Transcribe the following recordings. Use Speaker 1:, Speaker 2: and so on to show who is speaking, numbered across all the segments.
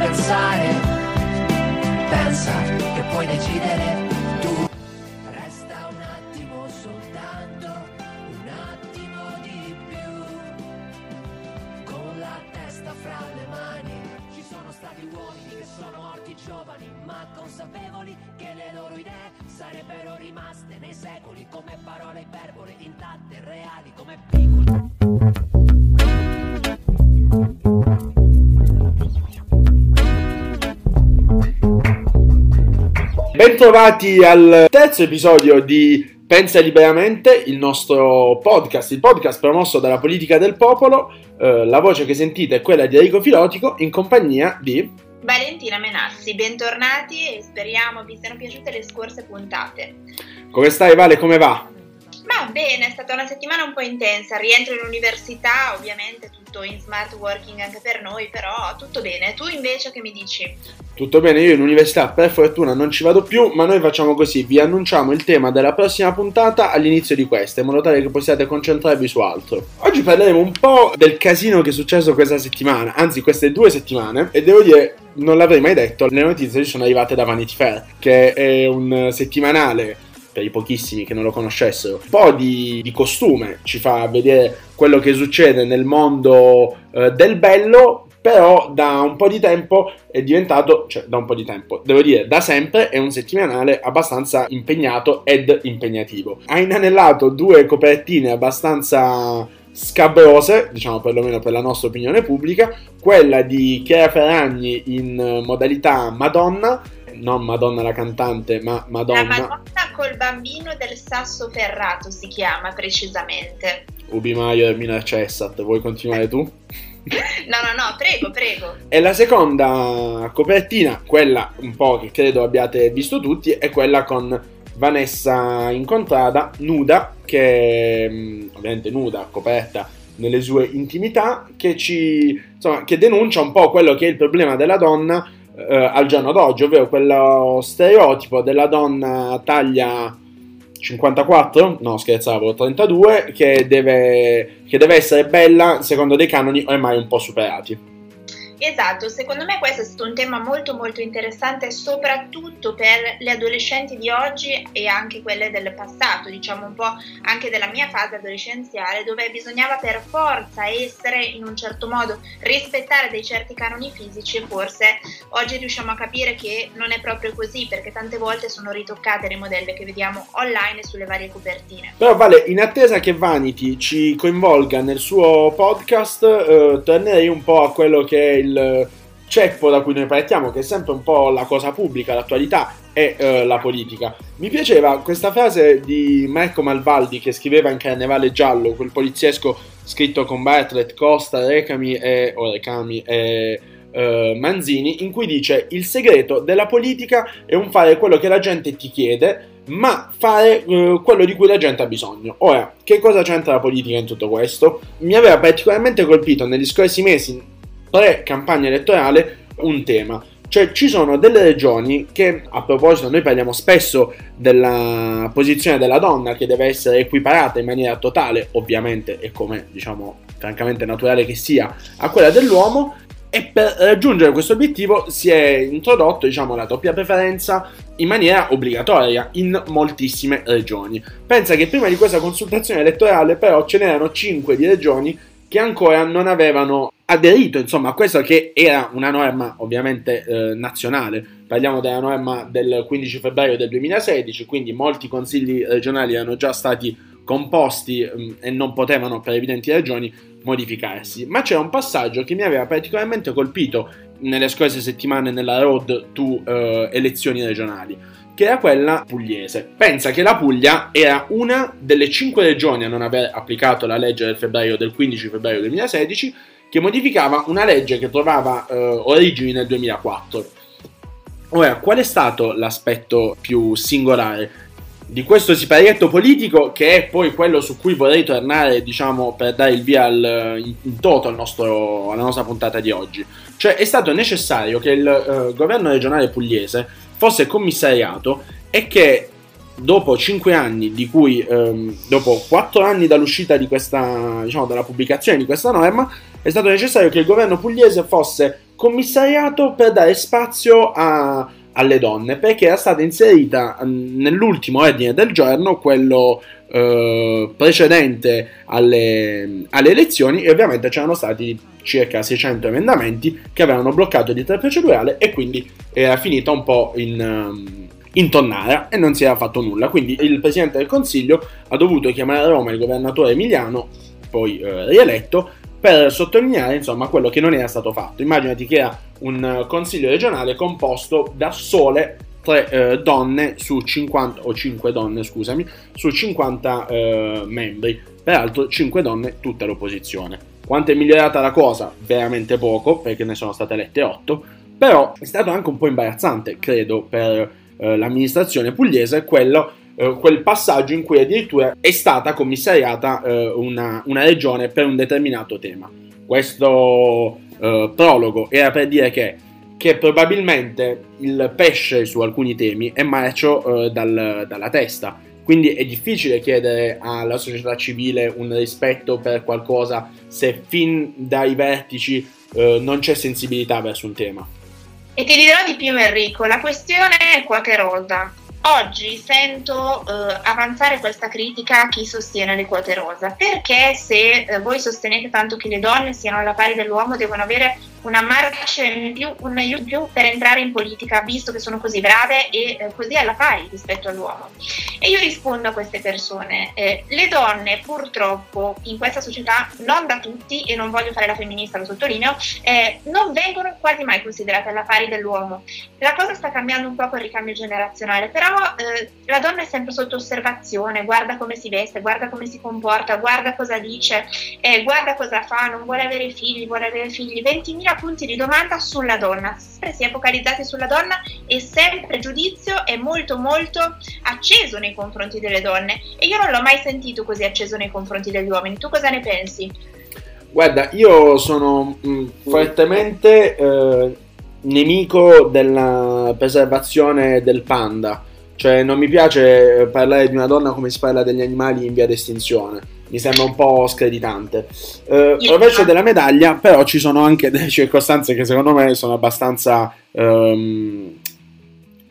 Speaker 1: pensare. Pensa che puoi decidere tu. Resta un attimo soltanto, un attimo di più. Con la testa fra le mani, ci sono stati uomini che sono morti giovani, ma consapevoli che le loro idee sarebbero rimaste nei secoli come parole iperbole, intatte, reali, come piccoli.
Speaker 2: Bentrovati al terzo episodio di Pensa liberamente, il nostro podcast, il podcast promosso dalla politica del popolo. Eh, la voce che sentite è quella di Enrico Filotico in compagnia di...
Speaker 3: Valentina Menassi, bentornati e speriamo vi siano piaciute le scorse puntate.
Speaker 2: Come stai Vale, come va?
Speaker 3: Ma bene, è stata una settimana un po' intensa, rientro in università, ovviamente tutto in smart working anche per noi, però tutto bene. Tu invece che mi dici?
Speaker 2: Tutto bene, io in università per fortuna non ci vado più, ma noi facciamo così, vi annunciamo il tema della prossima puntata all'inizio di questa, in modo tale che possiate concentrarvi su altro. Oggi parleremo un po' del casino che è successo questa settimana, anzi queste due settimane, e devo dire, non l'avrei mai detto, le notizie sono arrivate da Vanity Fair, che è un settimanale per i pochissimi che non lo conoscessero, un po' di, di costume, ci fa vedere quello che succede nel mondo eh, del bello, però da un po' di tempo è diventato, cioè da un po' di tempo, devo dire da sempre è un settimanale abbastanza impegnato ed impegnativo. Ha inanellato due copertine abbastanza scabrose, diciamo perlomeno per la nostra opinione pubblica, quella di Chiara Ferragni in modalità Madonna, non Madonna la cantante, ma Madonna...
Speaker 3: La Madonna col bambino del sasso ferrato si chiama precisamente.
Speaker 2: Ubi Maier Mina Cessat, vuoi continuare tu?
Speaker 3: No, no, no, prego, prego.
Speaker 2: E la seconda copertina, quella un po' che credo abbiate visto tutti, è quella con Vanessa incontrata, nuda, che mh, ovviamente nuda, coperta nelle sue intimità, che ci insomma, che denuncia un po' quello che è il problema della donna eh, al giorno d'oggi, ovvero quello stereotipo della donna taglia 54, no scherzavo, 32, che deve, che deve essere bella secondo dei canoni ormai un po' superati.
Speaker 3: Esatto, secondo me questo è stato un tema molto molto interessante soprattutto per le adolescenti di oggi e anche quelle del passato, diciamo un po' anche della mia fase adolescenziale dove bisognava per forza essere in un certo modo, rispettare dei certi canoni fisici e forse oggi riusciamo a capire che non è proprio così perché tante volte sono ritoccate le modelle che vediamo online sulle varie copertine.
Speaker 2: Però vale, in attesa che Vanity ci coinvolga nel suo podcast, eh, tornerei un po' a quello che è il ceppo da cui noi partiamo, che è sempre un po' la cosa pubblica, l'attualità e eh, la politica. Mi piaceva questa frase di Marco Malvaldi che scriveva in Carnevale Giallo, quel poliziesco scritto con Bartlett, Costa, Recami e, o Recami e eh, Manzini, in cui dice il segreto della politica è un fare quello che la gente ti chiede, ma fare eh, quello di cui la gente ha bisogno. Ora, che cosa c'entra la politica in tutto questo? Mi aveva particolarmente colpito negli scorsi mesi pre-campagna elettorale un tema. Cioè ci sono delle regioni che, a proposito, noi parliamo spesso della posizione della donna che deve essere equiparata in maniera totale, ovviamente, e come diciamo francamente naturale che sia, a quella dell'uomo, e per raggiungere questo obiettivo si è introdotto diciamo, la doppia preferenza in maniera obbligatoria in moltissime regioni. Pensa che prima di questa consultazione elettorale però ce n'erano 5 di regioni che ancora non avevano aderito insomma a questa che era una norma ovviamente eh, nazionale. Parliamo della norma del 15 febbraio del 2016, quindi molti consigli regionali erano già stati composti mh, mm, e non potevano per evidenti ragioni modificarsi. Ma c'era un passaggio che mi aveva particolarmente colpito nelle scorse settimane nella road to eh, elezioni regionali che era quella pugliese. Pensa che la Puglia era una delle cinque regioni a non aver applicato la legge del febbraio del 15 febbraio 2016 che modificava una legge che trovava eh, origini nel 2004. Ora, qual è stato l'aspetto più singolare? Di questo siparietto politico che è poi quello su cui vorrei tornare, diciamo, per dare il via al, in, toto al nostro, alla nostra puntata di oggi. Cioè è stato necessario che il eh, governo regionale pugliese fosse commissariato e che dopo 5 anni di cui ehm, dopo 4 anni dall'uscita di questa diciamo dalla pubblicazione di questa norma è stato necessario che il governo pugliese fosse commissariato per dare spazio a, alle donne perché era stata inserita mm, nell'ultimo ordine del giorno quello eh, precedente alle, alle, elezioni e ovviamente c'erano stati circa 600 emendamenti che avevano bloccato l'iter procedurale e quindi era finita un po' in, um, in tonnara e non si era fatto nulla. Quindi il Presidente del Consiglio ha dovuto chiamare a Roma il governatore Emiliano, poi eh, rieletto, per sottolineare insomma quello che non era stato fatto. Immaginati che era un consiglio regionale composto da sole tre eh, donne su 50 o 5 donne, scusami, su 50 eh, membri. Peraltro 5 donne tutta l'opposizione. Quanto è migliorata la cosa? Veramente poco, perché ne sono state elette 8, però è stato anche un po' imbarazzante, credo, per eh, l'amministrazione pugliese quello, eh, quel passaggio in cui addirittura è stata commissariata eh, una, una, regione per un determinato tema. Questo eh, prologo era per dire che, che, probabilmente il pesce su alcuni temi è marcio eh, dal, dalla testa. Quindi è difficile chiedere alla società civile un rispetto per qualcosa se fin dai vertici eh, non c'è sensibilità verso un tema.
Speaker 3: E ti dirò di più Enrico, la questione è quote rosa. Oggi sento eh, avanzare questa critica a chi sostiene le quote rosa, perché se eh, voi sostenete tanto che le donne siano alla pari dell'uomo devono avere una marcia in più, un aiuto in più per entrare in politica, visto che sono così brave e eh, così alla pari rispetto all'uomo. E io rispondo a queste persone, eh, le donne purtroppo in questa società, non da tutti, e non voglio fare la femminista, lo sottolineo, eh, non vengono quasi mai considerate alla pari dell'uomo. La cosa sta cambiando un po' con il ricambio generazionale, però eh, la donna è sempre sotto osservazione, guarda come si veste, guarda come si comporta, guarda cosa dice, eh, guarda cosa fa, non vuole avere figli, vuole avere figli, 20.000 punti di domanda sulla donna, sempre si è focalizzati sulla donna e sempre il giudizio è molto molto acceso nei confronti delle donne e io non l'ho mai sentito così acceso nei confronti degli uomini. Tu cosa ne pensi?
Speaker 2: Guarda, io sono mh, mm, fortemente eh, nemico della preservazione del panda, cioè non mi piace parlare di una donna come si parla degli animali in via d'estinzione mi sembra un po' screditante. Eh, rovescio della medaglia, però ci sono anche delle circostanze che secondo me sono abbastanza ehm,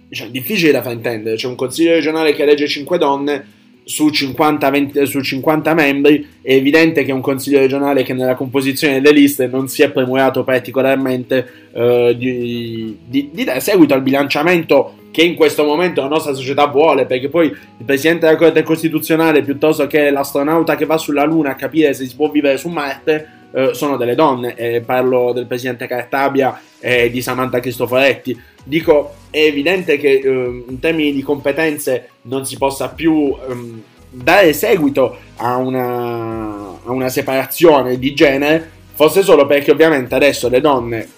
Speaker 2: diciamo, difficili da far intendere. C'è un consiglio regionale che elegge 5 donne su 50, 20, su 50 membri, è evidente che è un consiglio regionale che nella composizione delle liste non si è premurato particolarmente eh, di, di, di dare seguito al bilanciamento che in questo momento la nostra società vuole, perché poi il presidente della Corte Costituzionale, piuttosto che l'astronauta che va sulla Luna a capire se si può vivere su Marte, eh, sono delle donne. E parlo del presidente Cartabia e di Samantha Cristoforetti. Dico, è evidente che eh, in termini di competenze non si possa più ehm, dare seguito a una, a una separazione di genere, forse solo perché ovviamente adesso le donne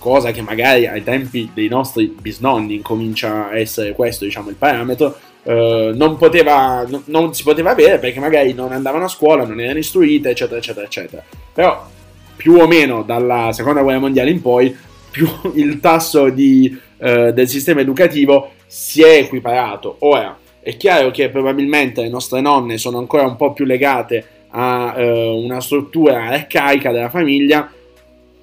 Speaker 2: cosa che magari ai tempi dei nostri bisnonni incomincia a essere questo, diciamo, il parametro, eh, non, poteva, no, non si poteva avere perché magari non andavano a scuola, non erano istruite, eccetera, eccetera, eccetera. Però più o meno dalla seconda guerra mondiale in poi, più il tasso di, eh, del sistema educativo si è equiparato. Ora, è chiaro che probabilmente le nostre nonne sono ancora un po' più legate a eh, una struttura arcaica della famiglia,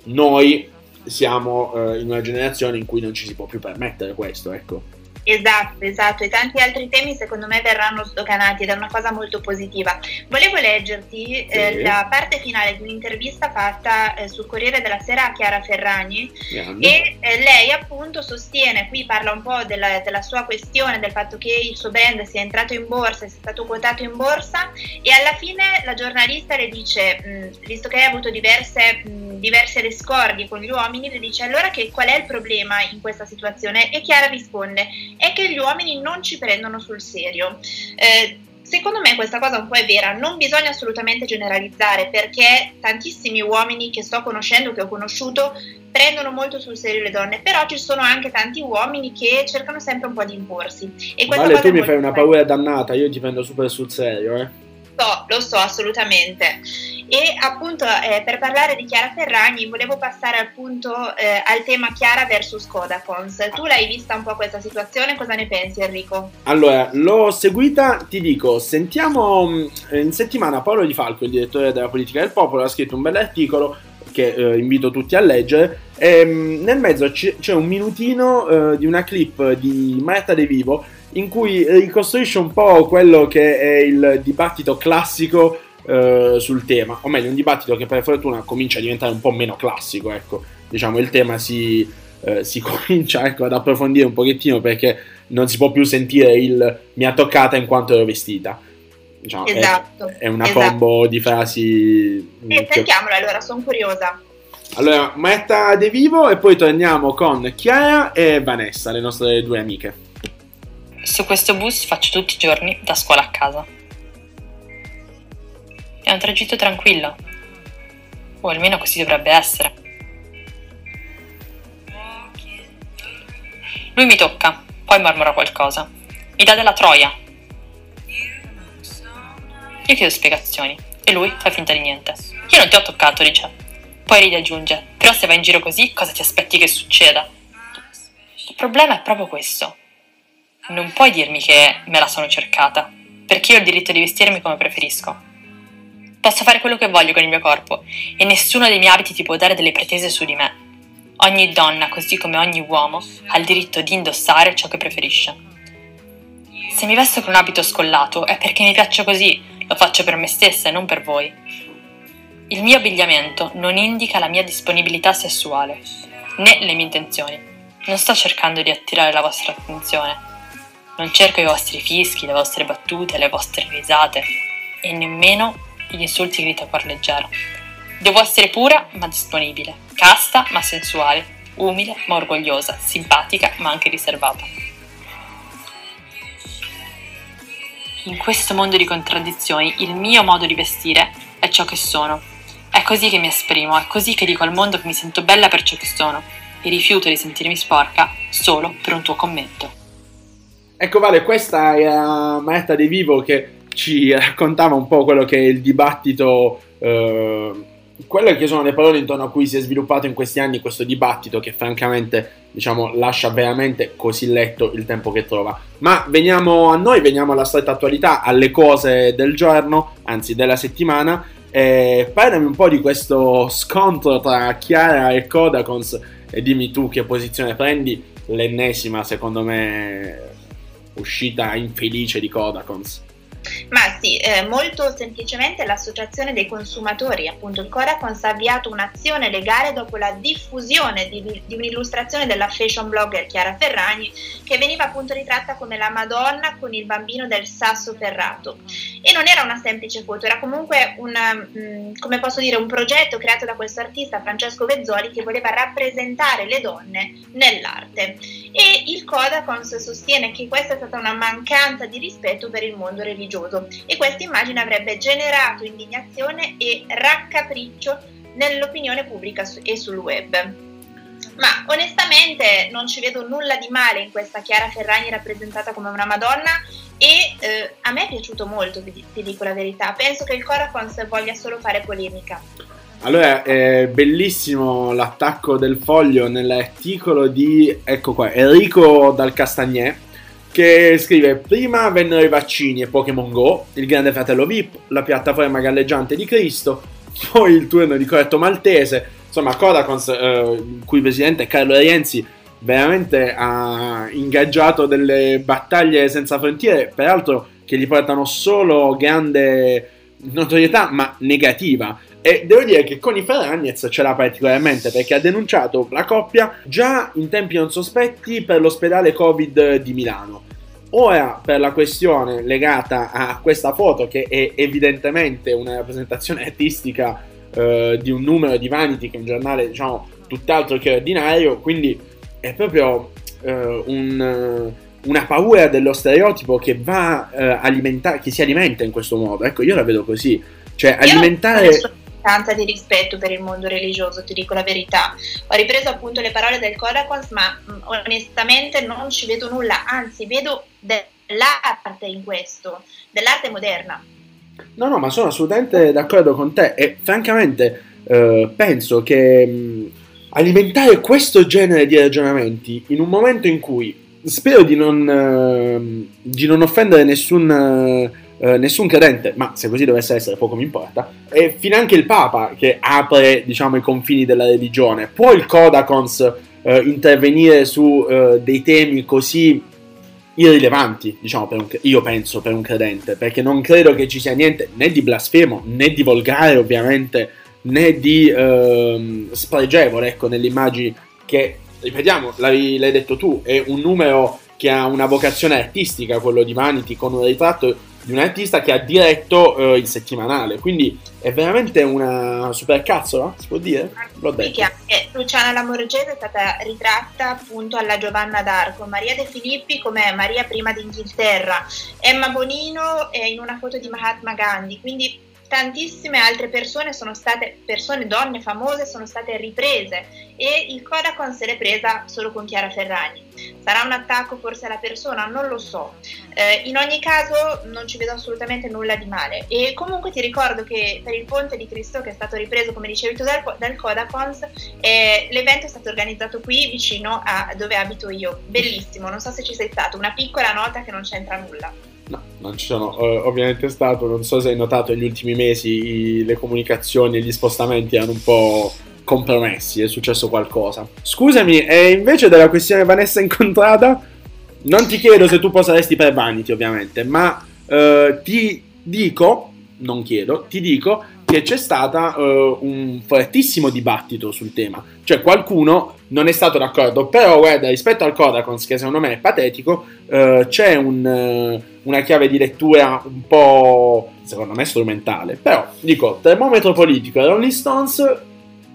Speaker 2: noi siamo eh, in una generazione in cui non ci si può più permettere questo, ecco.
Speaker 3: Esatto, esatto, e tanti altri temi secondo me verranno sdoganati ed è una cosa molto positiva. Volevo leggerti eh, sì. eh, la parte finale di un'intervista fatta eh, sul Corriere della Sera a Chiara Ferragni Grande. e eh, lei appunto sostiene, qui parla un po' della, della, sua questione, del fatto che il suo brand sia entrato in borsa, sia stato quotato in borsa e alla fine la giornalista le dice, mh, visto che hai avuto diverse, mh, diverse discordie con gli uomini, le dice allora che, qual è il problema in questa situazione e Chiara risponde è che gli uomini non ci prendono sul serio. Eh, secondo me questa cosa un po' è vera, non bisogna assolutamente generalizzare perché tantissimi uomini che sto conoscendo, che ho conosciuto, prendono molto sul serio le donne, però ci sono anche tanti uomini che cercano sempre un po' di imporsi.
Speaker 2: E vale, tu mi fai una paura dannata, io ti prendo super sul serio, eh.
Speaker 3: So, lo so assolutamente. E appunto eh, per parlare di Chiara Ferragni volevo passare appunto eh, al tema Chiara versus Kodakons. Tu l'hai vista un po' questa situazione, cosa ne pensi Enrico?
Speaker 2: Allora, l'ho seguita, ti dico, sentiamo mm, in settimana Paolo Di Falco, il direttore della politica del popolo, ha scritto un bell'articolo che eh, invito tutti a leggere. E, mm, nel mezzo c- c'è un minutino eh, di una clip di Marta De Vivo in cui ricostruisce un po' quello che è il dibattito classico eh, sul tema, o meglio un dibattito che per fortuna comincia a diventare un po' meno classico, ecco, diciamo il tema si, eh, si comincia ecco, ad approfondire un pochettino perché non si può più sentire il mi ha toccata in quanto ero vestita. Diciamo, esatto, è, è una esatto. combo di frasi.
Speaker 3: E che... sentiamola allora, sono curiosa.
Speaker 2: Allora, Metta De Vivo e poi torniamo con Chiara e Vanessa, le nostre due amiche.
Speaker 4: Su questo bus faccio tutti i giorni da scuola a casa. È un tragitto tranquillo, o almeno così dovrebbe essere. Lui mi tocca, poi mormora qualcosa. Mi dà della troia. Io chiedo spiegazioni e lui fa finta di niente. Io non ti ho toccato, dice. Poi ride aggiunge. Però se vai in giro così, cosa ti aspetti che succeda? Il problema è proprio questo non puoi dirmi che me la sono cercata, perché io ho il diritto di vestirmi come preferisco. Posso fare quello che voglio con il mio corpo e nessuno dei miei abiti ti può dare delle pretese su di me. Ogni donna, così come ogni uomo, ha il diritto di indossare ciò che preferisce. Se mi vesto con un abito scollato è perché mi piaccio così, lo faccio per me stessa e non per voi. Il mio abbigliamento non indica la mia disponibilità sessuale, né le mie intenzioni. Non sto cercando di attirare la vostra attenzione non cerco i vostri fischi, le vostre battute, le vostre risate e nemmeno gli insulti grida a leggero. Devo essere pura ma disponibile, casta ma sensuale, umile ma orgogliosa, simpatica ma anche riservata. In questo mondo di contraddizioni il mio modo di vestire è ciò che sono. È così che mi esprimo, è così che dico al mondo che mi sento bella per ciò che sono e rifiuto di sentirmi sporca solo per un tuo commento.
Speaker 2: Ecco, Vale, questa la Marta De Vivo che ci raccontava un po' quello che è il dibattito, eh, quelle che sono le parole intorno a cui si è sviluppato in questi anni questo dibattito che francamente, diciamo, lascia veramente così letto il tempo che trova. Ma veniamo a noi, veniamo alla stretta attualità, alle cose del giorno, anzi della settimana. Eh, parlami un po' di questo scontro tra Chiara e Kodakons e dimmi tu che posizione prendi, l'ennesima secondo me uscita infelice di Kodakons.
Speaker 3: Ma sì, eh, molto semplicemente l'associazione dei consumatori, appunto il Coracons, ha avviato un'azione legale dopo la diffusione di, di, un'illustrazione della fashion blogger Chiara Ferragni che veniva appunto ritratta come la Madonna con il bambino del sasso ferrato. E non era una semplice foto, era comunque un, mh, mm, come posso dire, un progetto creato da questo artista Francesco Vezzoli che voleva rappresentare le donne nell'arte. E il Codacons sostiene che questa è stata una mancanza di rispetto per il mondo religioso e questa immagine avrebbe generato indignazione e raccapriccio nell'opinione pubblica e sul web. Ma onestamente non ci vedo nulla di male in questa Chiara Ferragni rappresentata come una Madonna e eh, a me è piaciuto molto, ti, dico la verità. Penso che il Coracons voglia solo fare polemica.
Speaker 2: Allora, è bellissimo l'attacco del foglio nell'articolo di, ecco qua, Enrico Dal Castagnet, che scrive prima vennero i vaccini e Pokémon Go, il grande fratello VIP, la piattaforma galleggiante di Cristo, poi il turno di Corretto Maltese, insomma Codacons, eh, il cui presidente Carlo Rienzi veramente ha ingaggiato delle battaglie senza frontiere, peraltro che gli portano solo grande notorietà ma negativa e devo dire che con i Ferragnez ce l'ha particolarmente perché ha denunciato la coppia già in tempi non sospetti per l'ospedale Covid di Milano. Ora per la questione legata a questa foto che è evidentemente una rappresentazione artistica eh, di un numero di Vanity che è un giornale diciamo tutt'altro che ordinario, quindi è proprio eh, un una paura dello stereotipo che va eh, alimenta- che si alimenta in questo modo. Ecco, io la vedo così. Cioè,
Speaker 3: Io
Speaker 2: alimentare.
Speaker 3: Mancanza di rispetto per il mondo religioso, ti dico la verità. Ho ripreso appunto le parole del Codacons, ma onestamente non ci vedo nulla, anzi vedo dell'arte in questo, dell'arte moderna.
Speaker 2: No, no, ma sono assolutamente d'accordo con te e francamente eh, penso che mh, alimentare questo genere di ragionamenti in un momento in cui spero di non, ehm, di non offendere nessun, eh, eh, nessun credente, ma se così dovesse essere poco mi importa, e finanche il Papa che apre diciamo, i confini della religione, può il Codacons eh, intervenire su eh, dei temi così irrilevanti, diciamo, un, io penso per un credente, perché non credo che ci sia niente né di blasfemo né di volgare, ovviamente, né di ehm, spregevole, ecco, nelle immagini che, ripetiamo, l'hai, l'hai detto tu, è un numero che ha una vocazione artistica, quello di Vanity, con un ritratto di un artista che ha diretto eh, il settimanale, quindi è veramente una supercazzola, si può dire? L'ho detto.
Speaker 3: anche Luciana Lamorgese è stata ritratta appunto alla Giovanna d'Arco, Maria De Filippi come Maria prima d'Inghilterra, Emma Bonino è in una foto di Mahatma Gandhi, quindi tantissime altre persone sono state, persone, donne famose, sono state riprese e il Kodakon se l'è presa solo con Chiara Ferragni. Sarà un attacco forse alla persona? Non lo so. Eh, in ogni caso non ci vedo assolutamente nulla di male e comunque ti ricordo che per il Ponte di Cristo che è stato ripreso come dicevi tu dal, dal Kodakons eh, l'evento è stato organizzato qui vicino a dove abito io bellissimo non so se ci sei stato una piccola nota che non c'entra nulla
Speaker 2: non ci sono eh, ovviamente stato, non so se hai notato negli ultimi mesi le comunicazioni e gli spostamenti erano un po' compromessi, è successo qualcosa. Scusami, e invece della questione Vanessa incontrata, non ti chiedo se tu poi saresti per Vanity ovviamente, ma eh, ti dico, non chiedo, ti dico che c'è stato un fortissimo dibattito sul tema, cioè qualcuno non è stato d'accordo, però guarda, rispetto al Kodakons, che secondo me è patetico, eh, c'è un, eh, una chiave di lettura un po', secondo me, strumentale. Però, dico, termometro politico e Rolling Stones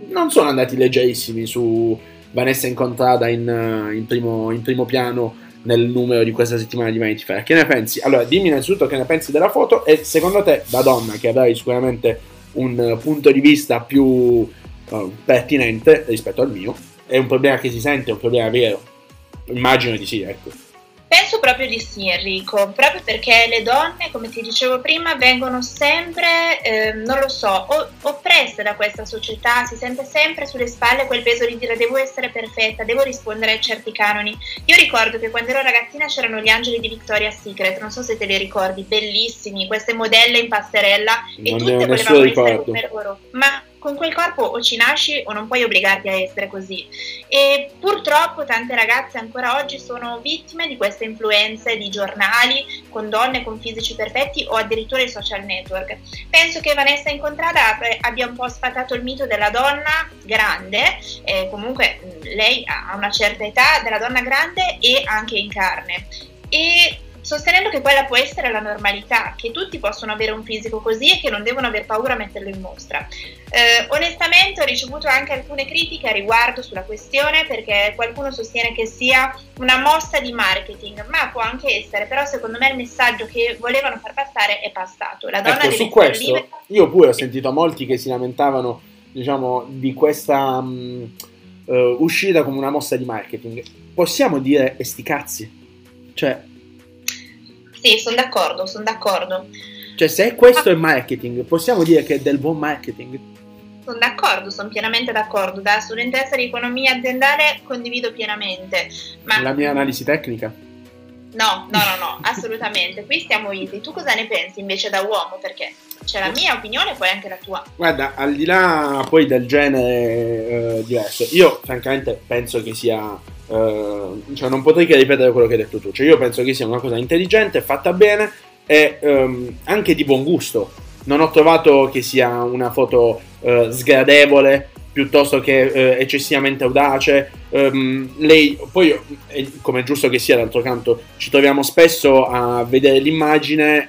Speaker 2: non sono andati leggerissimi su Vanessa incontrata in, eh, in primo, in primo piano nel numero di questa settimana di Vanity Fair. Che ne pensi? Allora, dimmi innanzitutto che ne pensi della foto e secondo te, da donna, che avrai sicuramente un punto di vista più eh, pertinente rispetto al mio, è un problema che si sente, è un problema vero? Immagino di sì, ecco.
Speaker 3: Penso proprio di sì Enrico, proprio perché le donne, come ti dicevo prima, vengono sempre, eh, non lo so, o- oppresse da questa società, si sente sempre sulle spalle quel peso di dire devo essere perfetta, devo rispondere a certi canoni. Io ricordo che quando ero ragazzina c'erano gli angeli di Victoria's Secret, non so se te li ricordi, bellissimi, queste modelle in passerella e
Speaker 2: Non ne
Speaker 3: tutte volevamo essere come loro. Ma con quel corpo o ci nasci o non puoi obbligarti a essere così. E purtroppo tante ragazze ancora oggi sono vittime di queste influenze di giornali con donne con fisici perfetti o addirittura i social network. Penso che Vanessa Incontrada abbia un po' sfatato il mito della donna grande, eh, comunque mh, lei ha una certa età, della donna grande e anche in carne. E sostenendo che quella può essere la normalità, che tutti possono avere un fisico così e che non devono aver paura a metterlo in mostra. Eh, onestamente ho ricevuto anche alcune critiche a riguardo sulla questione perché qualcuno sostiene che sia una mossa di marketing, ma può anche essere, però secondo me il messaggio che volevano far passare è passato. La donna
Speaker 2: Ecco, su questo
Speaker 3: libera.
Speaker 2: io pure ho sentito molti che si lamentavano, diciamo, di questa mh, eh, uscita come una mossa di marketing. Possiamo dire e sti cazzi? Cioè,
Speaker 3: Sì, sono d'accordo, sono d'accordo.
Speaker 2: cioè, se questo è marketing, possiamo dire che è del buon marketing?
Speaker 3: Sono d'accordo, sono pienamente d'accordo. Da studentessa di economia aziendale condivido pienamente. Ma
Speaker 2: La mia analisi tecnica.
Speaker 3: No, no, no, no, assolutamente. Qui stiamo easy. Tu cosa ne pensi invece da uomo? Perché c'è la mia opinione e poi anche la tua.
Speaker 2: Guarda, al di là poi del genere eh, diverso, io francamente penso che sia. Eh, cioè, non potrei che ripetere quello che hai detto tu. Cioè, io penso che sia una cosa intelligente, fatta bene e ehm, anche di buon gusto. Non ho trovato che sia una foto eh, sgradevole piuttosto che eh, eccessivamente audace. Ehm, lei, poi, come è giusto che sia, d'altro canto, ci troviamo spesso a vedere l'immagine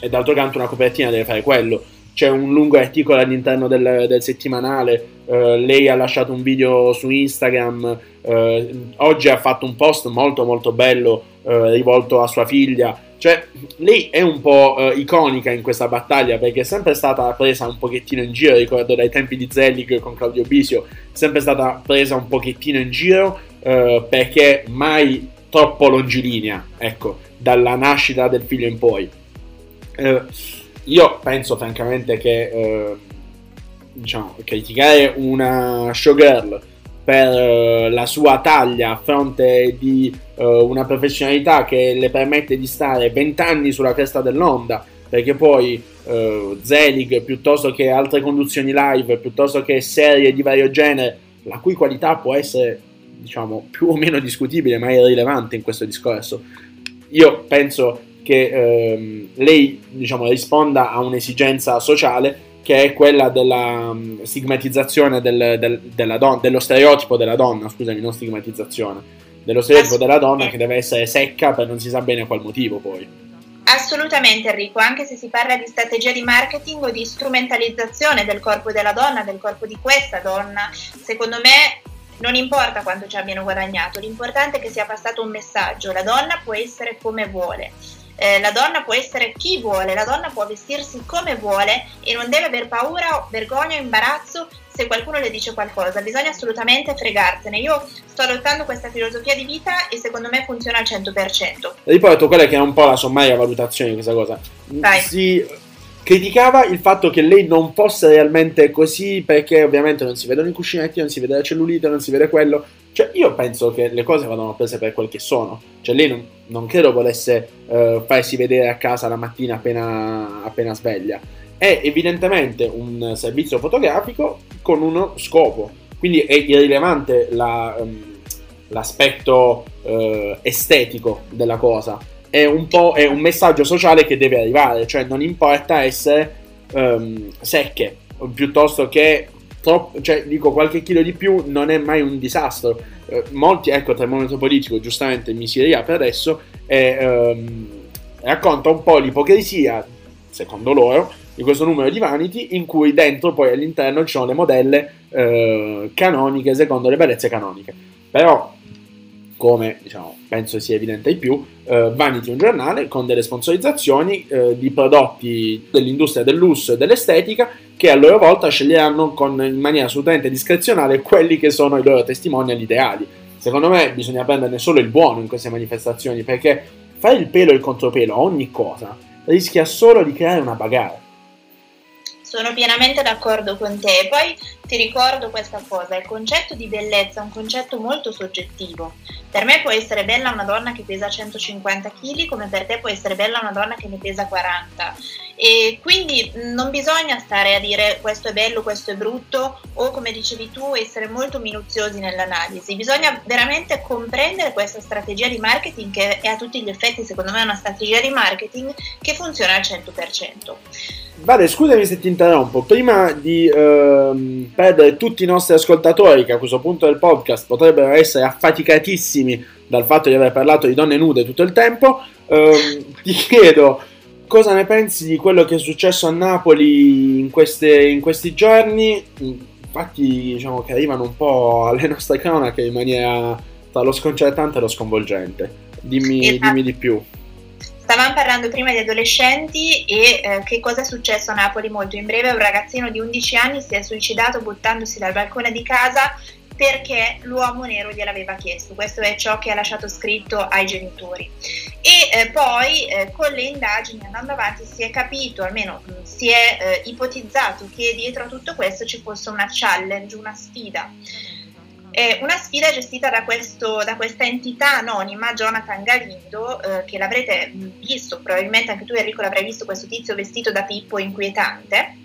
Speaker 2: e d'altro canto una copertina deve fare quello. C'è un lungo articolo all'interno del, del settimanale eh, lei ha lasciato un video su Instagram, eh, oggi ha fatto un post molto molto bello eh, rivolto a sua figlia. Cioè, lei è un po' iconica in questa battaglia perché è sempre stata presa un pochettino in giro, ricordo dai tempi di Zelig con Claudio Bisio, sempre stata presa un pochettino in giro perché mai troppo longilinea, ecco, dalla nascita del figlio in poi. Io penso francamente che diciamo, criticare una showgirl per uh, la sua taglia a fronte di uh, una professionalità che le permette di stare 20 anni sulla cresta dell'onda, perché poi uh, Zelig piuttosto che altre conduzioni live, piuttosto che serie di vario genere, la cui qualità può essere diciamo più o meno discutibile, ma è irrilevante in questo discorso. Io penso che ehm, lei diciamo, risponda a un'esigenza sociale che è quella della um, stigmatizzazione del, del, della donna, dello stereotipo della donna, scusami, non stigmatizzazione, dello stereotipo della donna che deve essere secca per non si sa bene qual motivo poi.
Speaker 3: Assolutamente Enrico, anche se si parla di strategia di marketing o di strumentalizzazione del corpo della donna, del corpo di questa donna, secondo me non importa quanto ci abbiano guadagnato, l'importante è che sia passato un messaggio, la donna può essere come vuole eh, la donna può essere chi vuole, la donna può vestirsi come vuole e non deve aver paura, vergogna o imbarazzo se qualcuno le dice qualcosa, bisogna assolutamente fregarsene. Io sto adottando questa filosofia di vita e secondo me funziona al 100%.
Speaker 2: Ripeto, quella che è un po' la sommaria valutazione di questa cosa.
Speaker 3: Vai.
Speaker 2: Si criticava il fatto che lei non fosse realmente così perché ovviamente non si vedono i cuscinetti, non si vede la cellulite, non si vede quello. Cioè, io penso che le cose vadano prese per quel che sono. Cioè, lei non, non credo volesse uh, farsi vedere a casa la mattina appena, appena sveglia. È evidentemente un servizio fotografico con uno scopo. Quindi è irrilevante la, um, l'aspetto uh, estetico della cosa. È un è un messaggio sociale che deve arrivare. Cioè, non importa essere um, secche piuttosto che troppo, cioè dico qualche chilo di più non è mai un disastro. Eh, molti, ecco, termometro politico, giustamente mi si riapre adesso e ehm, racconta un po' l'ipocrisia, secondo loro, di questo numero di Vanity in cui dentro poi all'interno ci sono le modelle eh, canoniche secondo le bellezze canoniche. Però come diciamo, penso sia evidente ai più, eh, Vanity è un giornale con delle sponsorizzazioni eh, di prodotti dell'industria del lusso e dell'estetica che a loro volta sceglieranno con, in maniera assolutamente discrezionale quelli che sono i loro testimonial ideali. Secondo me bisogna prenderne solo il buono in queste manifestazioni perché fare il pelo e il contropelo a ogni cosa rischia solo di creare una bagarre.
Speaker 3: Sono pienamente d'accordo con te. Poi ti ricordo questa cosa, il concetto di bellezza è un concetto molto soggettivo. Per me può essere bella una donna che pesa 150 kg, come per te può essere bella una donna che ne pesa 40. E quindi non bisogna stare a dire questo è bello, questo è brutto, o come dicevi tu, essere molto minuziosi nell'analisi. Bisogna veramente comprendere questa strategia di marketing che è a tutti gli effetti, secondo me, una strategia di marketing che funziona al 100%.
Speaker 2: Vale, scusami se ti interrompo. Prima di ehm, perdere tutti i nostri ascoltatori, che a questo punto del podcast potrebbero essere affaticatissimi dal fatto di aver parlato di donne nude tutto il tempo, ehm, ti chiedo cosa ne pensi di quello che è successo a Napoli in, queste, in questi giorni. Infatti, diciamo che arrivano un po' alle nostre cronache in maniera tra lo sconcertante e lo sconvolgente. Dimmi, esatto. dimmi di più.
Speaker 3: Stavamo parlando prima di adolescenti e eh, che cosa è successo a Napoli molto in breve. Un ragazzino di 11 anni si è suicidato buttandosi dal balcone di casa perché l'uomo nero gliel'aveva chiesto. Questo è ciò che ha lasciato scritto ai genitori. E eh, poi eh, con le indagini andando avanti si è capito, almeno mm, si è eh, ipotizzato che dietro a tutto questo ci fosse una challenge, una sfida è una sfida gestita da, questo, da questa entità anonima, Jonathan Galindo, eh, che l'avrete visto, probabilmente anche tu Enrico l'avrai visto, questo tizio vestito da Pippo inquietante.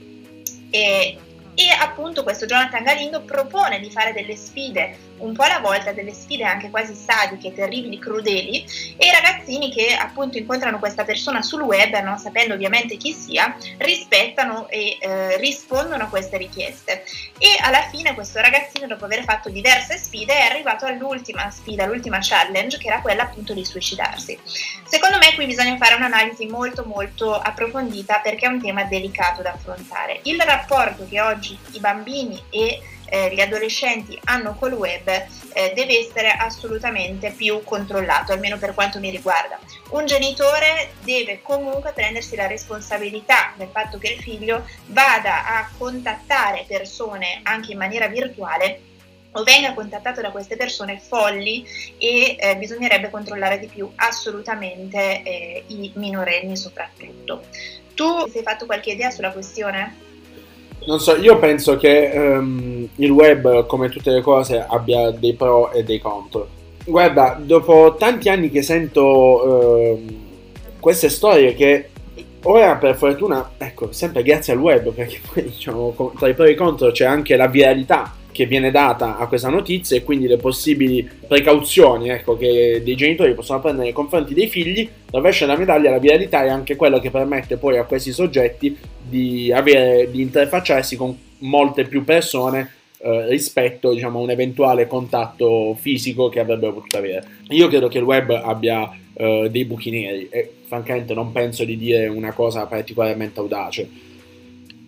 Speaker 3: E, e appunto questo Jonathan Galindo propone di fare delle sfide un po' alla volta delle sfide anche quasi sadiche, terribili, crudeli e i ragazzini che appunto incontrano questa persona sul web, non sapendo ovviamente chi sia, rispettano e eh, rispondono a queste richieste. E alla fine questo ragazzino, dopo aver fatto diverse sfide, è arrivato all'ultima sfida, l'ultima challenge, che era quella appunto di suicidarsi. Secondo me qui bisogna fare un'analisi molto molto approfondita perché è un tema delicato da affrontare. Il rapporto che oggi i bambini e eh, gli adolescenti hanno col web eh, deve essere assolutamente più controllato, almeno per quanto mi riguarda. Un genitore deve comunque prendersi la responsabilità del fatto che il figlio vada a contattare persone anche in maniera virtuale o venga contattato da queste persone folli e eh, bisognerebbe controllare di più assolutamente eh, i minorenni soprattutto. Tu ti sei fatto qualche idea sulla questione?
Speaker 2: Non so, io penso che um, il web, come tutte le cose, abbia dei pro e dei contro. Guarda, dopo tanti anni che sento uh, queste storie che ora per fortuna, ecco, sempre grazie al web, perché poi diciamo tra i pro e i contro c'è anche la viralità che viene data a questa notizia e quindi le possibili precauzioni ecco, che dei genitori possono prendere nei confronti dei figli, rovescia la medaglia, la viralità è anche quello che permette poi a questi soggetti di, avere, di interfacciarsi con molte più persone eh, rispetto diciamo, a un eventuale contatto fisico che avrebbero potuto avere. Io credo che il web abbia eh, dei buchi neri e francamente non penso di dire una cosa particolarmente audace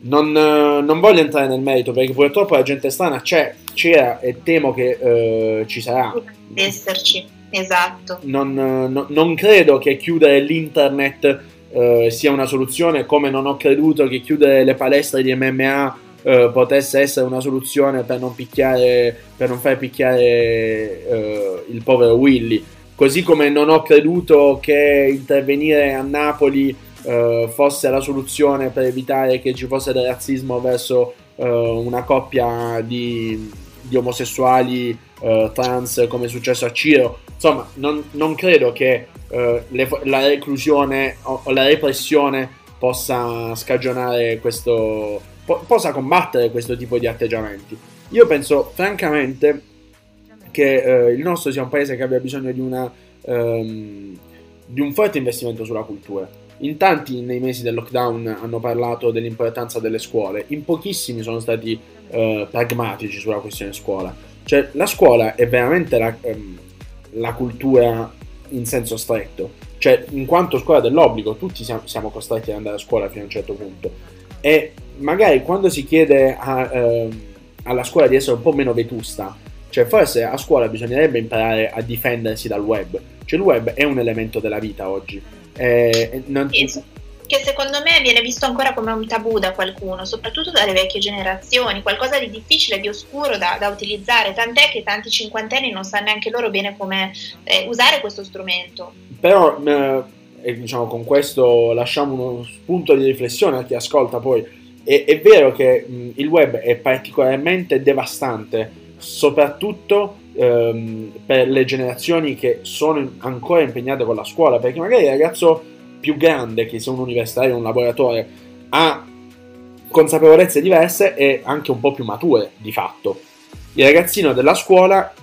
Speaker 2: non, eh, non, voglio entrare nel merito perché purtroppo la gente strana c'è, c'era e temo che eh, ci sarà.
Speaker 3: Deve esserci, esatto.
Speaker 2: Non, eh, no, non, credo che chiudere l'internet eh, sia una soluzione, come non ho creduto che chiudere le palestre di MMA eh, potesse essere una soluzione per non, picchiare, per non far picchiare eh, il povero Willy. Così come non ho creduto che intervenire a Napoli uh, fosse la soluzione per evitare che ci fosse del razzismo verso uh, una coppia di, di omosessuali uh, trans come è successo a Ciro. Insomma, non, non credo che le, la reclusione o, o, la repressione possa scagionare questo, po- possa combattere questo tipo di atteggiamenti. Io penso francamente che il nostro sia un paese che abbia bisogno di una... Um, di un forte investimento sulla cultura in tanti nei mesi del lockdown hanno parlato dell'importanza delle scuole, in pochissimi sono stati eh, pragmatici sulla questione scuola. Cioè, la scuola è veramente la, ehm, la, cultura in senso stretto, cioè, in quanto scuola dell'obbligo, tutti siamo, siamo, costretti ad andare a scuola fino a un certo punto. E magari quando si chiede a, ehm, alla scuola di essere un po' meno vetusta, cioè forse a scuola bisognerebbe imparare a difendersi dal web. Cioè il web è un elemento della vita oggi
Speaker 3: eh, non... Che secondo me viene visto ancora come un tabù da qualcuno, soprattutto dalle vecchie generazioni, qualcosa di difficile, di oscuro da, da utilizzare, tant'è che tanti cinquantenni non sanno neanche loro bene come eh, usare questo strumento.
Speaker 2: Però, eh, diciamo, con questo lasciamo uno spunto di riflessione a chi ascolta poi. È, è vero che mh, il web è particolarmente devastante, soprattutto ehm, per le generazioni che sono ancora impegnate con la scuola, perché magari il ragazzo più grande, che sia un universitario o un lavoratore, ha consapevolezze diverse e anche un po' più mature di fatto. Il ragazzino della scuola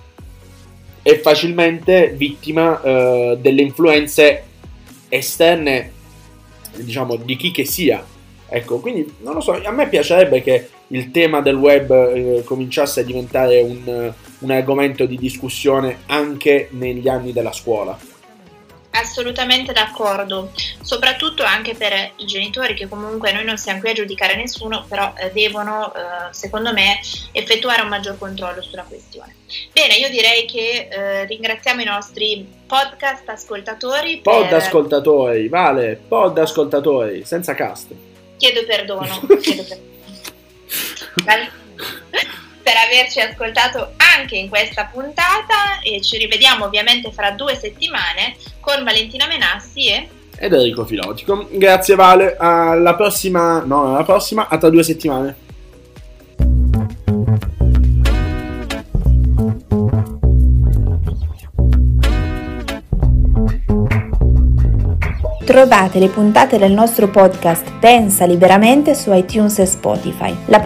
Speaker 2: è facilmente vittima eh, delle influenze esterne, diciamo, di chi che sia. Ecco, quindi non lo so, a me piacerebbe che il tema del web eh, cominciasse a diventare un, un argomento di discussione anche negli anni della scuola.
Speaker 3: Assolutamente d'accordo, soprattutto anche per i genitori che comunque noi non siamo qui a giudicare nessuno, però eh, devono, eh, secondo me, effettuare un maggior controllo sulla questione. Bene, io direi che eh, ringraziamo i nostri podcast ascoltatori.
Speaker 2: Per... Pod ascoltatori, vale, pod ascoltatori, senza cast.
Speaker 3: Chiedo perdono, chiedo perdono. Per averci ascoltato anche in questa puntata e ci rivediamo ovviamente fra due settimane con Valentina Menassi e
Speaker 2: ed Enrico Filotico. Grazie Vale, alla prossima, no, alla prossima, a tra due settimane.
Speaker 5: Trovate le puntate del nostro podcast Pensa liberamente su iTunes e Spotify. La